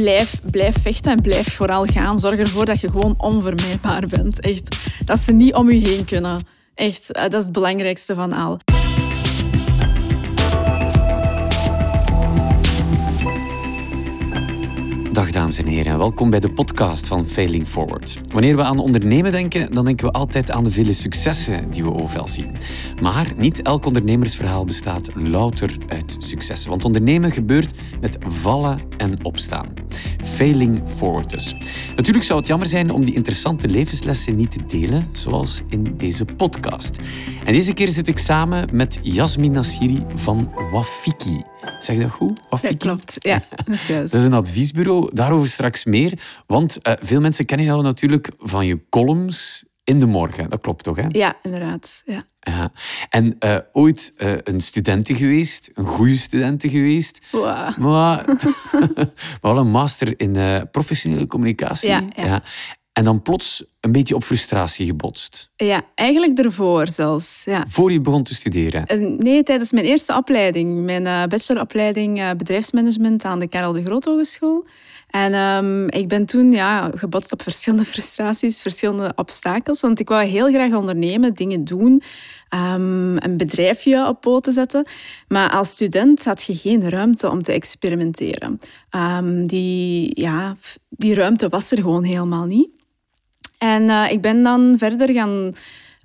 blijf, blijf vechten en blijf vooral gaan. Zorg ervoor dat je gewoon onvermijdbaar bent. Echt, dat ze niet om je heen kunnen. Echt, eh, dat is het belangrijkste van al. Dag dames en heren, welkom bij de podcast van Failing Forward. Wanneer we aan ondernemen denken, dan denken we altijd aan de vele successen die we overal zien. Maar niet elk ondernemersverhaal bestaat louter uit successen, want ondernemen gebeurt met vallen en opstaan. Failing Forward dus. Natuurlijk zou het jammer zijn om die interessante levenslessen niet te delen, zoals in deze podcast. En deze keer zit ik samen met Jasmin Nassiri van Wafiki. Zeg dat goed? Wafiki? Dat klopt, ja. Dat is, dat is een adviesbureau. Daarover straks meer. Want uh, veel mensen kennen jou natuurlijk van je columns in de morgen. Dat klopt toch, hè? Ja, inderdaad. Ja. ja. En uh, ooit uh, een studente geweest, een goede studente geweest. Wow. Maar, maar wel een master in professionele communicatie. Ja, ja. ja. En dan plots een beetje op frustratie gebotst. Ja, eigenlijk ervoor zelfs. Ja. Voor je begon te studeren? Nee, tijdens mijn eerste opleiding. Mijn uh, bacheloropleiding uh, bedrijfsmanagement aan de Karel de Groot Hogeschool. En um, ik ben toen ja, gebotst op verschillende frustraties, verschillende obstakels. Want ik wou heel graag ondernemen, dingen doen, um, een bedrijfje op poten zetten. Maar als student had je geen ruimte om te experimenteren. Um, die, ja, die ruimte was er gewoon helemaal niet. En uh, ik ben dan verder gaan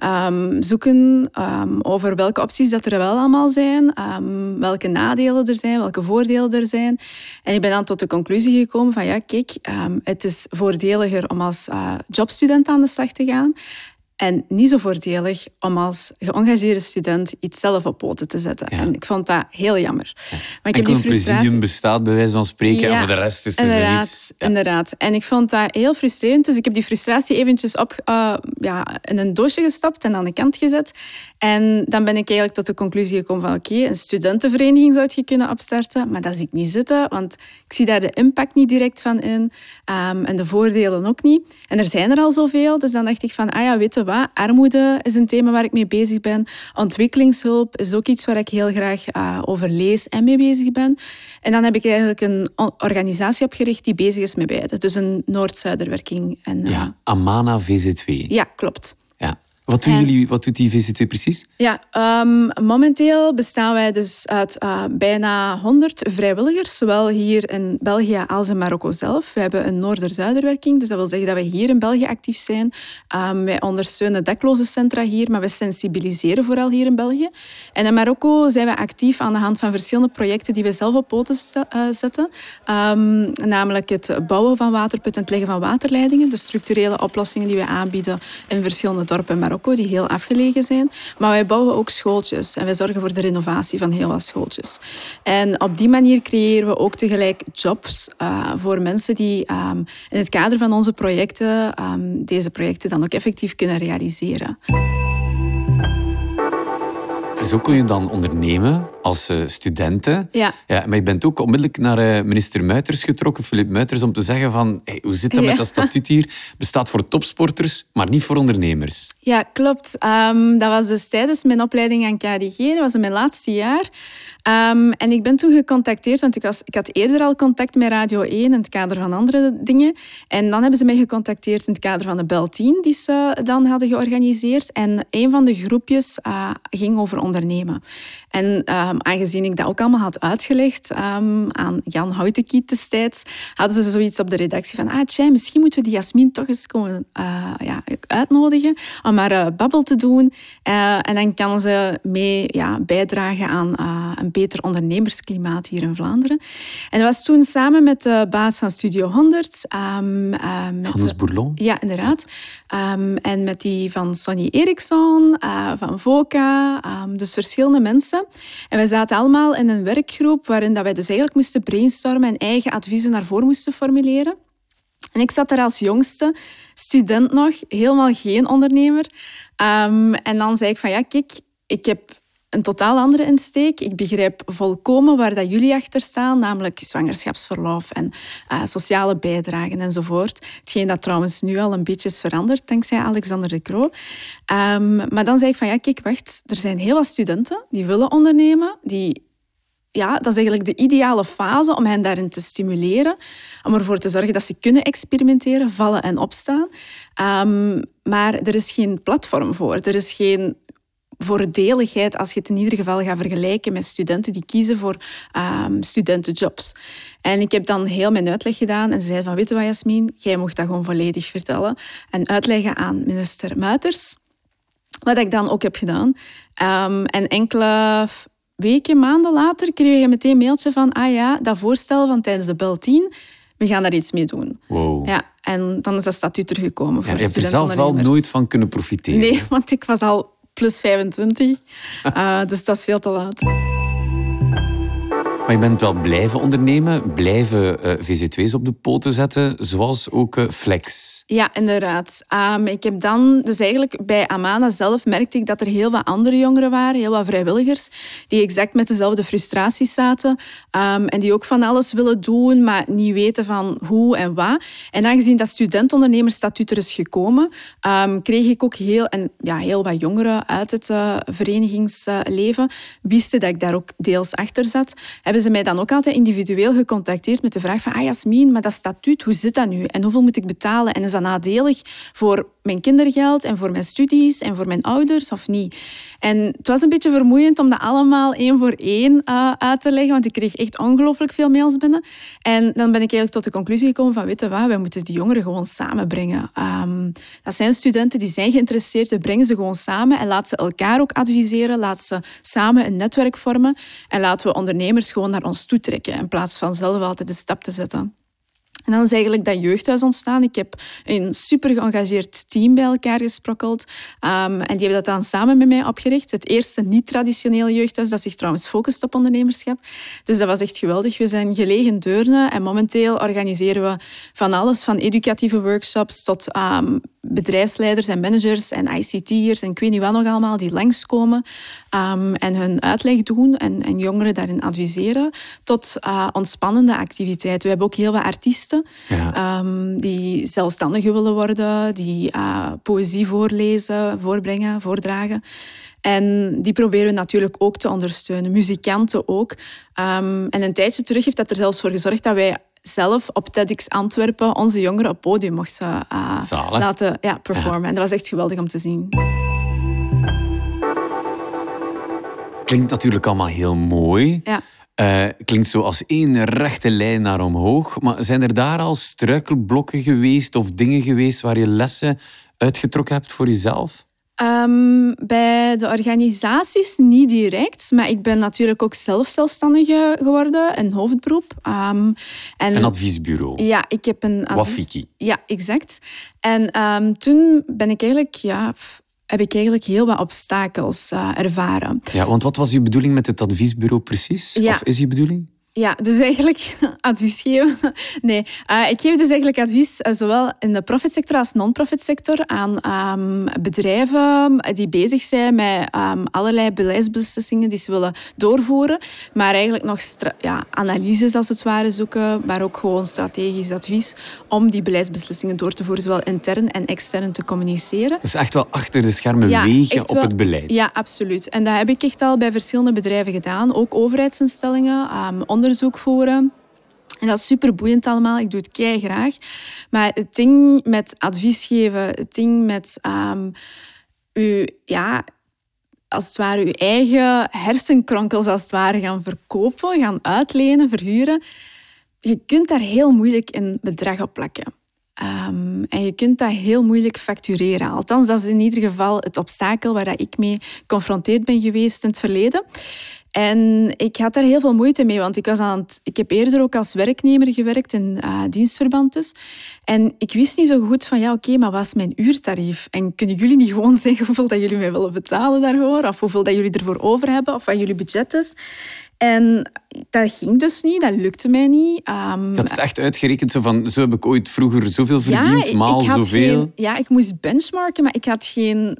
um, zoeken um, over welke opties dat er wel allemaal zijn, um, welke nadelen er zijn, welke voordelen er zijn. En ik ben dan tot de conclusie gekomen van ja, kijk, het is voordeliger om als uh, jobstudent aan de slag te gaan. En niet zo voordelig om als geëngageerde student iets zelf op poten te zetten. En ik vond dat heel jammer. Ja. Maar ik heb die frustratie... presidium bestaat bij wijze van spreken en voor de rest is er inderdaad, zoiets. Ja. Inderdaad. En ik vond dat heel frustrerend. Dus ik heb die frustratie eventjes op, uh, ja, in een doosje gestapt en aan de kant gezet. En dan ben ik eigenlijk tot de conclusie gekomen van oké, okay, een studentenvereniging zou je kunnen opstarten. Maar dat zie ik niet zitten, want ik zie daar de impact niet direct van in. Um, en de voordelen ook niet. En er zijn er al zoveel. Dus dan dacht ik van, ah ja, weet je wat? Armoede is een thema waar ik mee bezig ben. Ontwikkelingshulp is ook iets waar ik heel graag uh, over lees en mee bezig ben. En dan heb ik eigenlijk een organisatie opgericht die bezig is met beide. Dus een Noord-Zuiderwerking. En, uh, ja, Amana VZ2. Ja, klopt. Wat, doen jullie, wat doet die VC2 precies? Ja, um, momenteel bestaan wij dus uit uh, bijna 100 vrijwilligers, zowel hier in België als in Marokko zelf. We hebben een noorder-zuiderwerking, dus dat wil zeggen dat we hier in België actief zijn. Um, wij ondersteunen dakloze centra hier, maar we sensibiliseren vooral hier in België. En in Marokko zijn we actief aan de hand van verschillende projecten die we zelf op poten uh, zetten. Um, namelijk het bouwen van waterputten en het leggen van waterleidingen, de structurele oplossingen die we aanbieden in verschillende dorpen in Marokko die heel afgelegen zijn. Maar wij bouwen ook schooltjes en wij zorgen voor de renovatie van heel wat schooltjes. En op die manier creëren we ook tegelijk jobs uh, voor mensen die um, in het kader van onze projecten um, deze projecten dan ook effectief kunnen realiseren. En zo kun je dan ondernemen als uh, studenten. Ja. ja. Maar je bent ook onmiddellijk naar uh, minister Muiters getrokken, Filip Muiters, om te zeggen van hey, hoe zit dat ja. met dat statuut hier? Bestaat voor topsporters, maar niet voor ondernemers. Ja, klopt. Um, dat was dus tijdens mijn opleiding aan KDG. Dat was in mijn laatste jaar. Um, en ik ben toen gecontacteerd, want ik, was, ik had eerder al contact met Radio 1 in het kader van andere dingen. En dan hebben ze mij gecontacteerd in het kader van de Bel 10, die ze dan hadden georganiseerd. En een van de groepjes uh, ging over ondernemen. En um, aangezien ik dat ook allemaal had uitgelegd um, aan Jan Houtekiet destijds, hadden ze zoiets op de redactie van, ah tjai, misschien moeten we die Jasmin toch eens komen uh, ja, uitnodigen om maar uh, babbel te doen. Uh, en dan kan ze mee ja, bijdragen aan een beter ondernemersklimaat hier in Vlaanderen. En dat was toen samen met de baas van Studio 100. Um, met Hannes Bourlon. Ja, inderdaad. En met die van Sonny Eriksson, van VOCA, dus verschillende mensen. En wij zaten allemaal in een werkgroep waarin dat wij dus eigenlijk moesten brainstormen en eigen adviezen naar voren moesten formuleren. En ik zat daar als jongste, student nog, helemaal geen ondernemer. Um, en dan zei ik van ja, kijk, ik heb een totaal andere insteek. Ik begrijp volkomen waar dat jullie achter staan, namelijk zwangerschapsverlof en uh, sociale bijdragen enzovoort. Hetgeen dat trouwens nu al een beetje is veranderd, dankzij Alexander de Croo. Um, maar dan zei ik van ja, kijk, wacht, er zijn heel wat studenten die willen ondernemen, die ja, dat is eigenlijk de ideale fase om hen daarin te stimuleren. Om ervoor te zorgen dat ze kunnen experimenteren, vallen en opstaan. Ehm, maar er is geen platform voor. Er is geen voordeligheid als je het in ieder geval gaat vergelijken met studenten die kiezen voor um, studentenjobs. En ik heb dan heel mijn uitleg gedaan en ze zei van, weet je wat Jasmin, jij mocht dat gewoon volledig vertellen en uitleggen aan minister Muiters. Wat ik dan ook heb gedaan. Um, en enkele weken, maanden later kreeg je meteen een mailtje van, ah ja, dat voorstel van tijdens de Bel 10, we gaan daar iets mee doen. Wow. Ja, en dan is dat statuut teruggekomen voor ja, Je hebt er zelf wel nooit van kunnen profiteren. Nee, want ik was al plus 25. Uh, dus dat is veel te laat. Maar je bent wel blijven ondernemen, blijven uh, VZ2's op de poten zetten, zoals ook uh, Flex. Ja, inderdaad. Um, ik heb dan, dus eigenlijk bij Amana zelf merkte ik dat er heel wat andere jongeren waren, heel wat vrijwilligers, die exact met dezelfde frustraties zaten um, en die ook van alles willen doen, maar niet weten van hoe en wat. En aangezien dat studentondernemersstatuut er is gekomen, um, kreeg ik ook heel, en, ja, heel wat jongeren uit het uh, verenigingsleven, wisten dat ik daar ook deels achter zat hebben ze mij dan ook altijd individueel gecontacteerd met de vraag van ah Jasmin, maar dat statuut, hoe zit dat nu? En hoeveel moet ik betalen? En is dat nadelig voor mijn kindergeld en voor mijn studies en voor mijn ouders of niet? En het was een beetje vermoeiend om dat allemaal één voor één uh, uit te leggen, want ik kreeg echt ongelooflijk veel mails binnen. En dan ben ik eigenlijk tot de conclusie gekomen van, weet je wat, wij moeten die jongeren gewoon samenbrengen. Um, dat zijn studenten die zijn geïnteresseerd, we brengen ze gewoon samen en laten ze elkaar ook adviseren, laten ze samen een netwerk vormen en laten we ondernemers gewoon naar ons toe trekken in plaats van zelf altijd de stap te zetten. En dan is eigenlijk dat jeugdhuis ontstaan. Ik heb een super geëngageerd team bij elkaar gesprokkeld. Um, en die hebben dat dan samen met mij opgericht. Het eerste niet-traditionele jeugdhuis, dat zich trouwens focust op ondernemerschap. Dus dat was echt geweldig. We zijn gelegen deurne en momenteel organiseren we van alles, van educatieve workshops tot um, bedrijfsleiders en managers en ICT'ers en ik weet niet wat nog allemaal, die langskomen um, en hun uitleg doen en, en, jongeren daarin adviseren, tot uh, ontspannende activiteiten. We hebben ook heel wat artiesten ja. um, die zelfstandigen willen worden, die uh, poëzie voorlezen, voorbrengen, voordragen. En die proberen we natuurlijk ook te ondersteunen. Muzikanten ook. Um, en een tijdje terug heeft dat er zelfs voor gezorgd dat wij zelf op TEDx Antwerpen onze jongeren op podium mochten uh, laten ja, performen. Ja. En dat was echt geweldig om te zien. Klinkt natuurlijk allemaal heel mooi. Ja. Uh, klinkt zo als één rechte lijn naar omhoog. Maar zijn er daar al struikelblokken geweest of dingen geweest waar je lessen uitgetrokken hebt voor jezelf? Um, bij de organisaties niet direct, maar ik ben natuurlijk ook zelf zelfstandige geworden, een hoofdberoep. Um, en, een adviesbureau. Ja, ik heb een advies... Wafiki. Ja, exact. En um, toen ben ik eigenlijk, ja, heb ik eigenlijk heel wat obstakels uh, ervaren. Ja, want wat was je bedoeling met het adviesbureau precies? Ja. Of is je bedoeling? Ja, dus eigenlijk advies geven. Nee, uh, ik geef dus eigenlijk advies uh, zowel in de profitsector als non-profit sector aan um, bedrijven die bezig zijn met um, allerlei beleidsbeslissingen die ze willen doorvoeren, maar eigenlijk nog ja, analyses als het ware zoeken, maar ook gewoon strategisch advies om die beleidsbeslissingen door te voeren, zowel intern en extern te communiceren. Dus echt wel achter de schermen ja, wegen op het beleid. Ja, absoluut. En dat heb ik echt al bij verschillende bedrijven gedaan, ook overheidsinstellingen, um, onderzoek voeren. En dat is super boeiend allemaal. Ik doe het kei graag. Maar het ding met advies geven, het ding met um, u, ja, als het ware uw eigen hersenkronkels als het ware gaan verkopen, gaan uitlenen, verhuren. Je kunt daar heel moeilijk een bedrag op plakken. Um, en je kunt dat heel moeilijk factureren. Althans, dat is in ieder geval het obstakel waar ik mee geconfronteerd ben geweest in het verleden. En ik had daar heel veel moeite mee, want ik, was aan het, ik heb eerder ook als werknemer gewerkt in uh, dienstverband dus. En ik wist niet zo goed van, ja oké, maar wat is mijn uurtarief? En kunnen jullie niet gewoon zeggen hoeveel dat jullie mij willen betalen daarvoor? Of hoeveel dat jullie ervoor over hebben? Of wat jullie budget is? En dat ging dus niet, dat lukte mij niet. Um, je had het echt uitgerekend, zo van, zo heb ik ooit vroeger zoveel verdiend, ja, maal zoveel? Geen, ja, ik moest benchmarken, maar ik had geen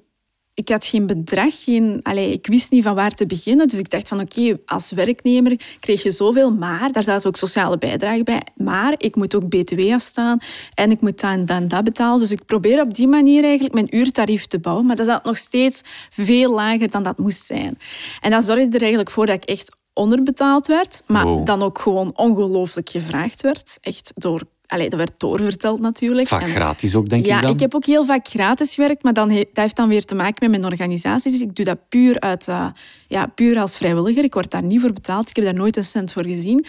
ik had geen bedrag, geen, allez, ik wist niet van waar te beginnen. Dus ik dacht van oké, als werknemer kreeg je zoveel, maar daar zaten ook sociale bijdrage bij. Maar ik moet ook btw afstaan en ik moet dan, dan dat betalen. Dus ik probeer op die manier eigenlijk mijn uurtarief te bouwen. Maar dat zat nog steeds veel lager dan dat moest zijn. En dat zorgde er eigenlijk voor dat ik echt onderbetaald werd, maar dan ook gewoon ongelooflijk gevraagd werd. Echt door Allee, dat werd doorverteld natuurlijk. Vaak gratis ook, denk ik dan? Ja, ik heb ook heel vaak gratis gewerkt, maar dan dat heeft dan weer te maken met mijn organisaties. Ik doe dat puur, uit, uh, ja, puur als vrijwilliger. Ik word daar niet voor betaald. Ik heb daar nooit een cent voor gezien.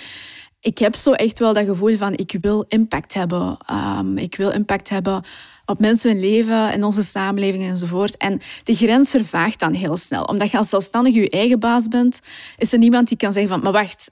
Ik heb zo echt wel dat gevoel van, ik wil impact hebben. Um, ik wil impact hebben op mensen hun leven en onze samenleving enzovoort. En de grens vervaagt dan heel snel. Omdat je als zelfstandig je eigen baas bent, is er niemand die kan zeggen van, maar wacht,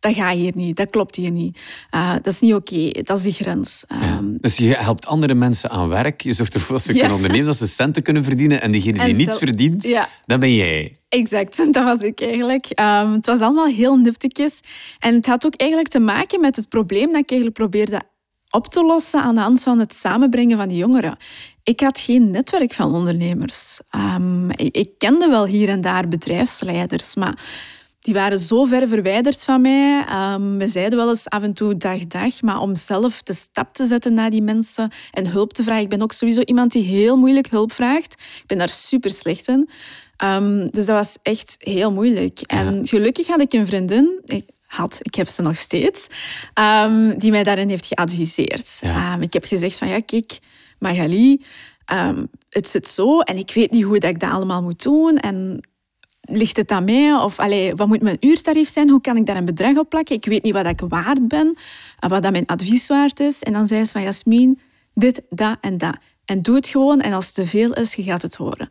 dat gaat hier niet, dat klopt hier niet. Uh, dat is niet oké, dat is die grens. Um, dus je helpt andere mensen aan werk, je zorgt ervoor dat ze kunnen ondernemen, dat ze centen kunnen verdienen en diegene die niets verdient, ja. dat ben jij. Exact, dat was ik eigenlijk. Um, het was allemaal heel niftigjes. En het had ook eigenlijk te maken met het probleem dat ik eigenlijk probeerde op te lossen aan de hand van het samenbrengen van die jongeren. Ik had geen netwerk van ondernemers. Um, ik, ik kende wel hier en daar bedrijfsleiders, maar die waren zo ver verwijderd van mij. Um, we zeiden wel eens af en toe dag, dag. Maar om zelf de stap te zetten naar die mensen en hulp te vragen. Ik ben ook sowieso iemand die heel moeilijk hulp vraagt. Ik ben daar super slecht in. Um, dus dat was echt heel moeilijk. En gelukkig had ik een vriendin. Ik had, ik heb ze nog steeds. Um, die mij daarin heeft geadviseerd. ik heb gezegd van ja, kijk, Magali... het zit zo en ik weet niet hoe dat ik dat allemaal moet doen. En ligt het aan mij? Of wat moet mijn uurtarief zijn? Hoe kan ik daar een bedrag op plakken? Ik weet niet wat ik waard ben, wat dat mijn advies waard is. En dan zei ze van Jasmin, dit, dat en dat. En doe het gewoon en als het te veel is, je gaat het horen.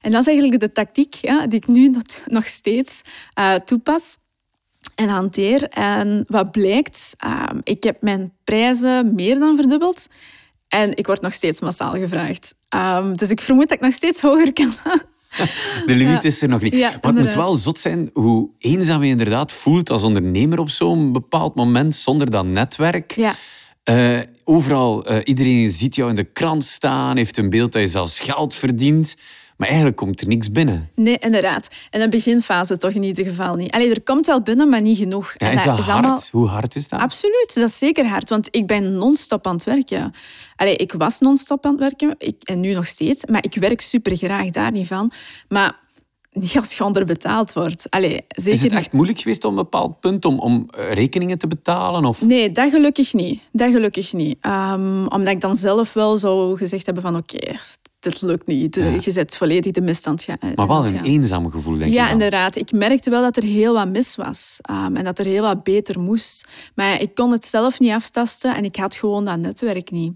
En dat is eigenlijk de tactiek ja, die ik nu nog steeds uh, toepas en hanteer. En wat blijkt, uh, ik heb mijn prijzen meer dan verdubbeld. En ik word nog steeds massaal gevraagd. Um, dus ik vermoed dat ik nog steeds hoger kan. De limiet is er nog niet. maar het moet wel zot zijn hoe eenzaam je inderdaad voelt als ondernemer op zo'n bepaald moment zonder dat netwerk. Ja. Uh, overal, uh, iedereen ziet jou in de krant staan, heeft een beeld dat je zelfs geld verdient. Maar eigenlijk komt er niks binnen. Nee, inderdaad. En een beginfase toch in ieder geval niet. Allee, er komt wel binnen, maar niet genoeg. Ja, is dat, is hard? Allemaal... Hoe hard is dat? Absoluut, dat is zeker hard. Want ik ben non-stop aan het werken. Allee, ik was non-stop aan het werken ik, en nu nog steeds. Maar ik werk super graag, daar niet van. Maar niet als je onderbetaald wordt. Allee, zeker is het echt moeilijk geweest op een bepaald punt om, om rekeningen te betalen? Of? Nee, dat gelukkig niet. Dat gelukkig niet. Um, omdat ik dan zelf wel zou gezegd hebben van oké, okay, dit lukt niet. Je zet volledig de misstand gaan. Maar wel een eenzaam gevoel, denk ik. Ja, inderdaad. Ik merkte wel dat er heel wat mis was. Um, en dat er heel wat beter moest. Maar ik kon het zelf niet aftasten en ik had gewoon dat netwerk niet.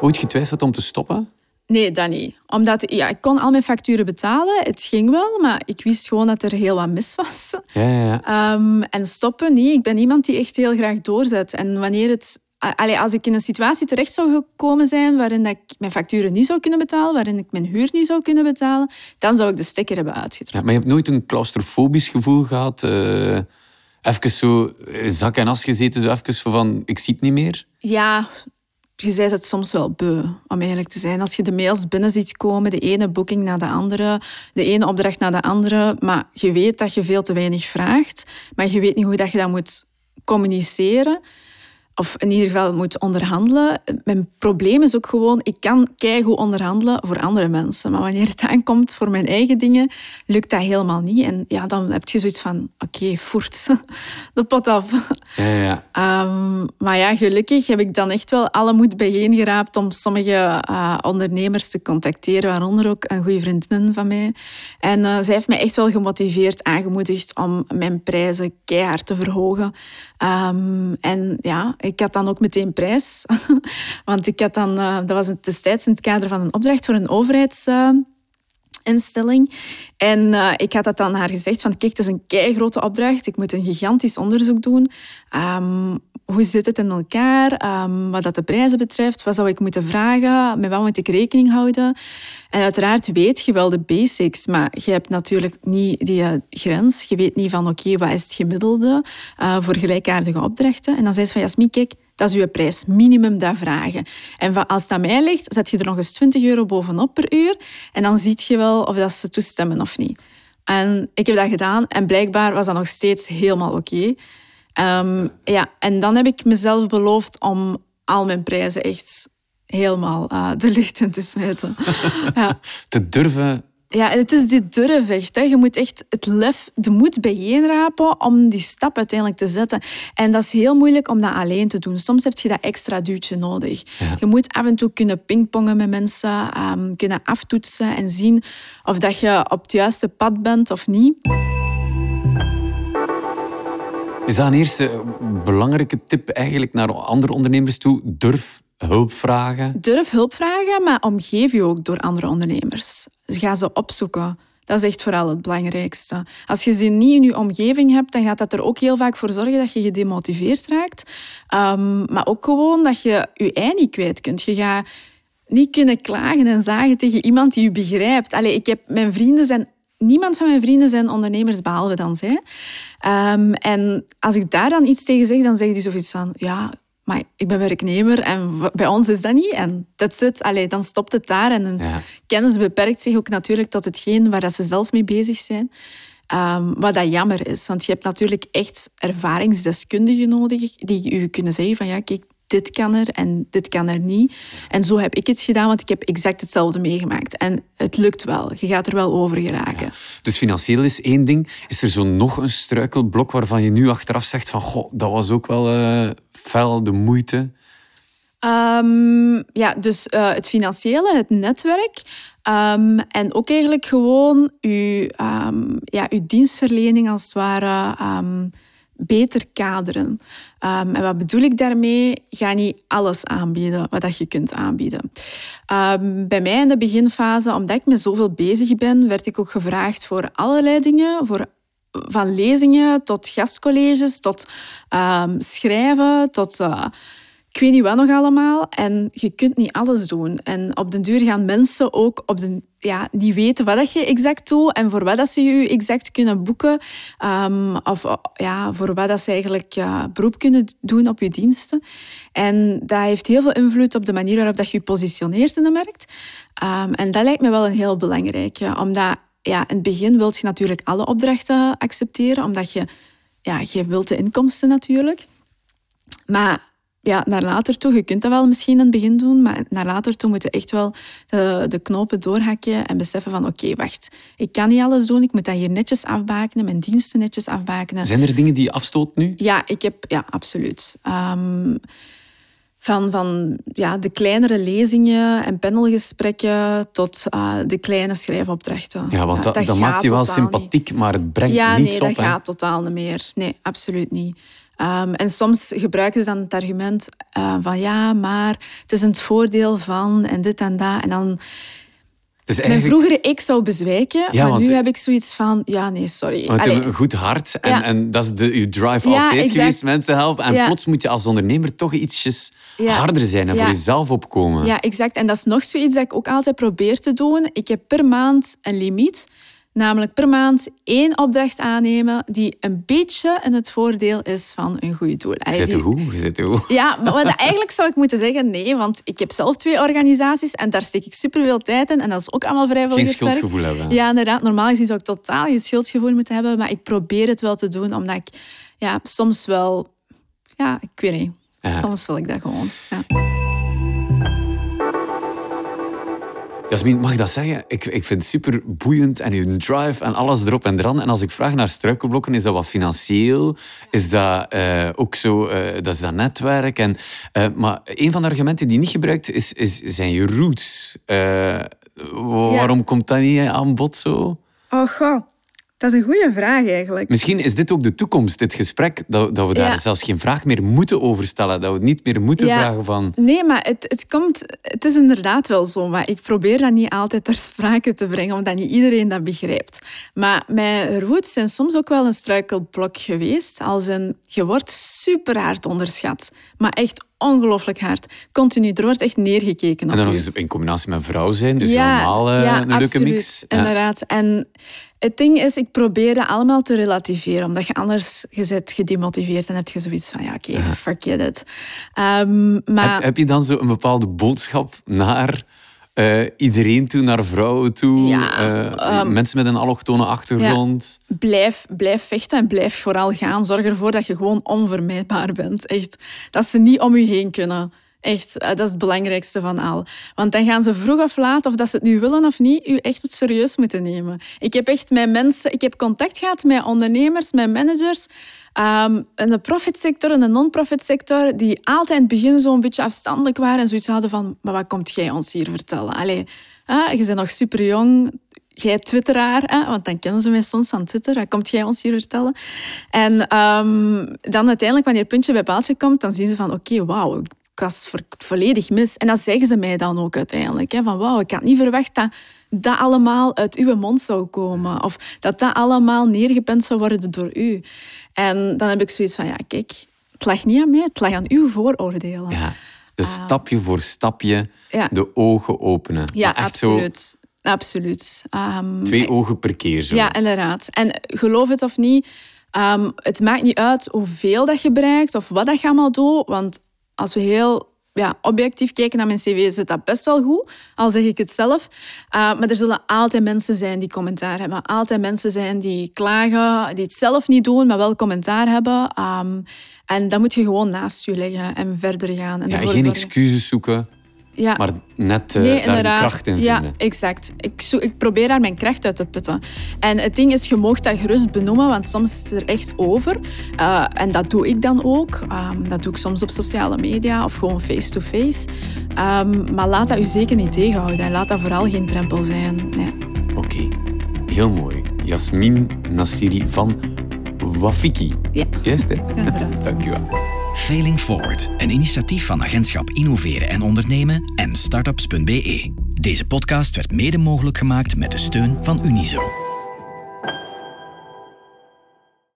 Ooit getwijfeld om te stoppen? Nee, dat niet. Omdat ja, ik kon al mijn facturen betalen. Het ging wel, maar ik wist gewoon dat er heel wat mis was. Ja, ja. Um, en stoppen, niet. Ik ben iemand die echt heel graag doorzet. En wanneer het... Allee, als ik in een situatie terecht zou gekomen zijn waarin ik mijn facturen niet zou kunnen betalen, waarin ik mijn huur niet zou kunnen betalen, dan zou ik de stekker hebben uitgetrokken. Ja, maar je hebt nooit een claustrofobisch gevoel gehad? Uh, even zo zak en as gezeten, zo even van, ik zie het niet meer? Ja, je zei het soms wel beu, om eerlijk te zijn. Als je de mails binnen ziet komen, de ene boeking na de andere, de ene opdracht na de andere, maar je weet dat je veel te weinig vraagt, maar je weet niet hoe dat je dat moet communiceren of in ieder geval moet onderhandelen. Mijn probleem is ook gewoon, ik kan keigoed onderhandelen voor andere mensen. Maar wanneer het aankomt voor mijn eigen dingen, lukt dat helemaal niet. En ja, dan heb je zoiets van, oké, okay, voert de pot af. Ja, ja. Um, maar ja, gelukkig heb ik dan echt wel alle moed bijeengeraapt om sommige uh, ondernemers te contacteren, waaronder ook een goede vriendin van mij. En uh, zij heeft mij echt wel gemotiveerd, aangemoedigd om mijn prijzen keihard te verhogen. Um, en ja, ik had dan ook meteen prijs. Want ik had dan, uh, dat was destijds in het kader van een opdracht voor een overheidsinstelling. en uh, ik had dat dan haar gezegd van kijk, het is een kei grote opdracht. Ik moet een gigantisch onderzoek doen. Um, hoe zit het in elkaar? Um, wat dat de prijzen betreft, wat zou ik moeten vragen? Met wat moet ik rekening houden? En uiteraard weet je wel de basics, maar je hebt natuurlijk niet die uh, grens. Je weet niet van oké, wat is het gemiddelde uh, voor gelijkaardige opdrachten? En dan zei ze van Jasmin, kijk, dat is uw prijs. Minimum dat vragen. En als het aan mij ligt, zet je er nog eens 20 euro bovenop per uur. En dan zie je wel of dat ze toestemmen of niet. En ik heb dat gedaan en blijkbaar was dat nog steeds helemaal oké. Um, ja, en dan heb ik mezelf beloofd om al mijn prijzen echt helemaal uh, de lucht in te smijten. ja. Te durven Ja, het is die durf echt. Hè. Je moet echt het lef, de moed bijeenrapen om die stap uiteindelijk te zetten. En dat is heel moeilijk om dat alleen te doen. Soms heb je dat extra duwtje nodig. Je moet af en toe kunnen pingpongen met mensen, um, kunnen aftoetsen en zien of dat je op het juiste pad bent of niet. Is dat een eerste belangrijke tip eigenlijk naar andere ondernemers toe? Durf hulp vragen? Durf hulp vragen, maar omgeef je ook door andere ondernemers. Ga ze opzoeken. Dat is echt vooral het belangrijkste. Als je ze niet in je omgeving hebt, dan gaat dat er ook heel vaak voor zorgen dat je gedemotiveerd raakt. Um, maar ook gewoon dat je je ei niet kwijt kunt. Je gaat niet kunnen klagen en zagen tegen iemand die je begrijpt. Allee, ik heb, mijn vrienden zijn niemand van mijn vrienden zijn ondernemers behalve dan zij. Um, en als ik daar dan iets tegen zeg, dan zeggen die zoiets van... Ja, maar ik ben werknemer en bij ons is dat niet. En that's it. Allee, dan stopt het daar. En kennis beperkt zich ook natuurlijk tot hetgeen waar ze zelf mee bezig zijn. Um, wat dat jammer is, want je hebt natuurlijk echt ervaringsdeskundigen nodig die u kunnen zeggen van ja, kijk, dit kan er en dit kan er niet. En zo heb ik het gedaan, want ik heb exact hetzelfde meegemaakt. En het lukt wel. Je gaat er wel over geraken. Dus financieel is één ding. Is er zo nog een struikelblok waarvan je nu achteraf zegt van goh, dat was ook wel uh, fel de moeite? Um, ja, dus uh, het financiële, het netwerk. Um, en ook eigenlijk gewoon uw, um, ja, uw dienstverlening als het ware beter kaderen. Um, en wat bedoel ik daarmee? Ga niet alles aanbieden wat dat je kunt aanbieden. Um, bij mij in de beginfase, omdat ik met zoveel bezig ben, werd ik ook gevraagd voor allerlei dingen. Voor van lezingen tot gastcolleges, tot um, schrijven, tot uh, ik weet niet wat nog allemaal. En je kunt niet alles doen. En op den duur gaan mensen ook op de, ja, niet weten wat dat je exact doet en voor wat dat ze je exact kunnen boeken. Um, of ja, voor wat dat ze eigenlijk beroep kunnen doen op je diensten. En dat heeft heel veel invloed op de manier waarop dat je je positioneert in de markt. Um, en dat lijkt me wel een heel belangrijke. Omdat ja, in het begin wil je natuurlijk alle opdrachten accepteren, omdat je, ja, je wilt de inkomsten natuurlijk. Maar ja, naar later toe, je kunt dat wel misschien in het begin doen, maar naar later toe moet je echt wel de, de knopen doorhakken en beseffen van oké, wacht, ik kan niet alles doen, ik moet dat hier netjes afbakenen, mijn diensten netjes afbakenen. Zijn er dingen die je afstoot nu? Ja, ik heb, ja, absoluut. Um, van, van ja, de kleinere lezingen en panelgesprekken tot uh, de kleine schrijfopdrachten. Ja, want ja, dat, dat maakt je wel sympathiek, niet. maar het brengt ja, niets nee, op. Ja, dat gaat totaal niet meer. Nee, absoluut niet. Um, en soms gebruiken ze dan het argument uh, van ja, maar het is een voordeel van en dit en dat. En dan... Dus eigenlijk... Mijn vroegere ik zou bezwijken, ja, maar want... nu heb ik zoiets van, ja, nee, sorry. Want je hebt een goed hart en, ja. en dat is de, je drive ja, altijd exact. geweest, mensen helpen. En plots moet je als ondernemer toch ietsjes harder zijn en voor jezelf opkomen. Ja, exact. En dat is nog zoiets dat ik ook altijd probeer te doen. Ik heb per maand een limiet. Namelijk per maand één opdracht aannemen die een beetje in het voordeel is van een goed doel. Je zit hoe? Je zit hoe? Ja, maar eigenlijk zou ik moeten zeggen nee, want ik heb zelf twee organisaties en daar steek ik superveel tijd in en dat is ook allemaal vrijwilligerswerk. Geen schuldgevoel hebben. Ja, inderdaad. Normaal gezien zou ik totaal geen schuldgevoel moeten hebben, maar ik probeer het wel te doen omdat ik ja, soms wel... Ja, ik weet niet. Ja. Soms wil ik dat gewoon. Ja. Jasmin, mag ik dat zeggen? Ik, ik vind het super boeiend en je drive en alles erop en eraan. En als ik vraag naar struikelblokken, is dat wat financieel? Is dat uh, ook zo, uh, dat is dat netwerk? En, uh, maar een van de argumenten die niet gebruikt is, is zijn je roots. waarom ja. komt dat niet aan bod zo? Oh, goh. Dat is een goede vraag eigenlijk. Misschien is dit ook de toekomst, dit gesprek, dat, dat we daar ja. zelfs geen vraag meer moeten over stellen. Dat we niet meer moeten ja. vragen van... Nee, maar het, het, komt, het is inderdaad wel zo. Maar ik probeer dat niet altijd ter sprake te brengen, omdat niet iedereen dat begrijpt. Maar mijn roots zijn soms ook wel een struikelblok geweest. Als een, je wordt super hard onderschat. Maar echt ongelooflijk hard. Continu, er wordt echt neergekeken op En dan nog eens in combinatie met vrouw zijn, dus ja, helemaal uh, ja, een absoluut, leuke mix. inderdaad. En het ding is, ik probeer dat allemaal te relativeren, omdat je anders je bent gedemotiveerd en heb je zoiets van, ja oké, okay, forget it. Um, maar... heb, heb je dan zo een bepaalde boodschap naar... Uh, iedereen toe, naar vrouwen toe, ja, uh, um, mensen met een allochtone achtergrond. Ja, blijf, blijf vechten en blijf vooral gaan. Zorg ervoor dat je gewoon onvermijdbaar bent. Echt, dat ze niet om je heen kunnen. Echt, eh, dat is het belangrijkste van al. Want dan gaan ze vroeg of laat, of dat ze het nu willen of niet, u echt serieus moeten nemen. Ik heb echt met mensen, ik heb contact gehad met ondernemers, met managers, um, in de profitsector en de non-profit sector, die altijd in het begin zo'n beetje afstandelijk waren en zoiets hadden van, maar wat komt jij ons hier vertellen? Allee, je bent nog super jong, jij twitteraar, hè? want dan kennen ze mij soms van Twitter, wat komt jij ons hier vertellen? En um, dan uiteindelijk, wanneer puntje bij paaltje komt, dan zien ze van, oké, wauw, ik was volledig mis. En dat zeggen ze mij dan ook uiteindelijk. Hè, van wauw, ik had niet verwacht dat dat allemaal uit uw mond zou komen. Of dat dat allemaal neergepend zou worden door u. En dan heb ik zoiets van, ja, kijk, het lag niet aan mij, het lag aan uw vooroordelen. Ja, dus stapje voor stapje de ogen openen. Ja, absoluut. Absoluut. Um, Twee ogen per keer zo. Ja, inderdaad. En geloof het of niet, um, het maakt niet uit hoeveel dat je bereikt of wat dat je allemaal doet, want als we heel ja, objectief kijken naar mijn cv, zit dat best wel goed, al zeg ik het zelf. Uh, maar er zullen altijd mensen zijn die commentaar hebben. Altijd mensen zijn die klagen, die het zelf niet doen, maar wel commentaar hebben. Um, en dat moet je gewoon naast je leggen en verder gaan. En ja, geen excuses zoeken. Ja. Maar net uh, nee, daar kracht in vinden. Ja, exact. Ik, ik probeer daar mijn kracht uit te putten. En het ding is, je mag dat gerust benoemen, want soms is het er echt over. Uh, en dat doe ik dan ook. Um, dat doe ik soms op sociale media of gewoon face-to-face. Um, maar laat dat u zeker niet tegenhouden. En laat dat vooral geen drempel zijn. Nee. Oké, heel mooi. Jasmin Nassiri van Wafiki. Ja. Juist, hè? Ja, Dank u wel. Failing Forward, een initiatief van Agentschap Innoveren en Ondernemen en startups.be. Deze podcast werd mede mogelijk gemaakt met de steun van Unizo.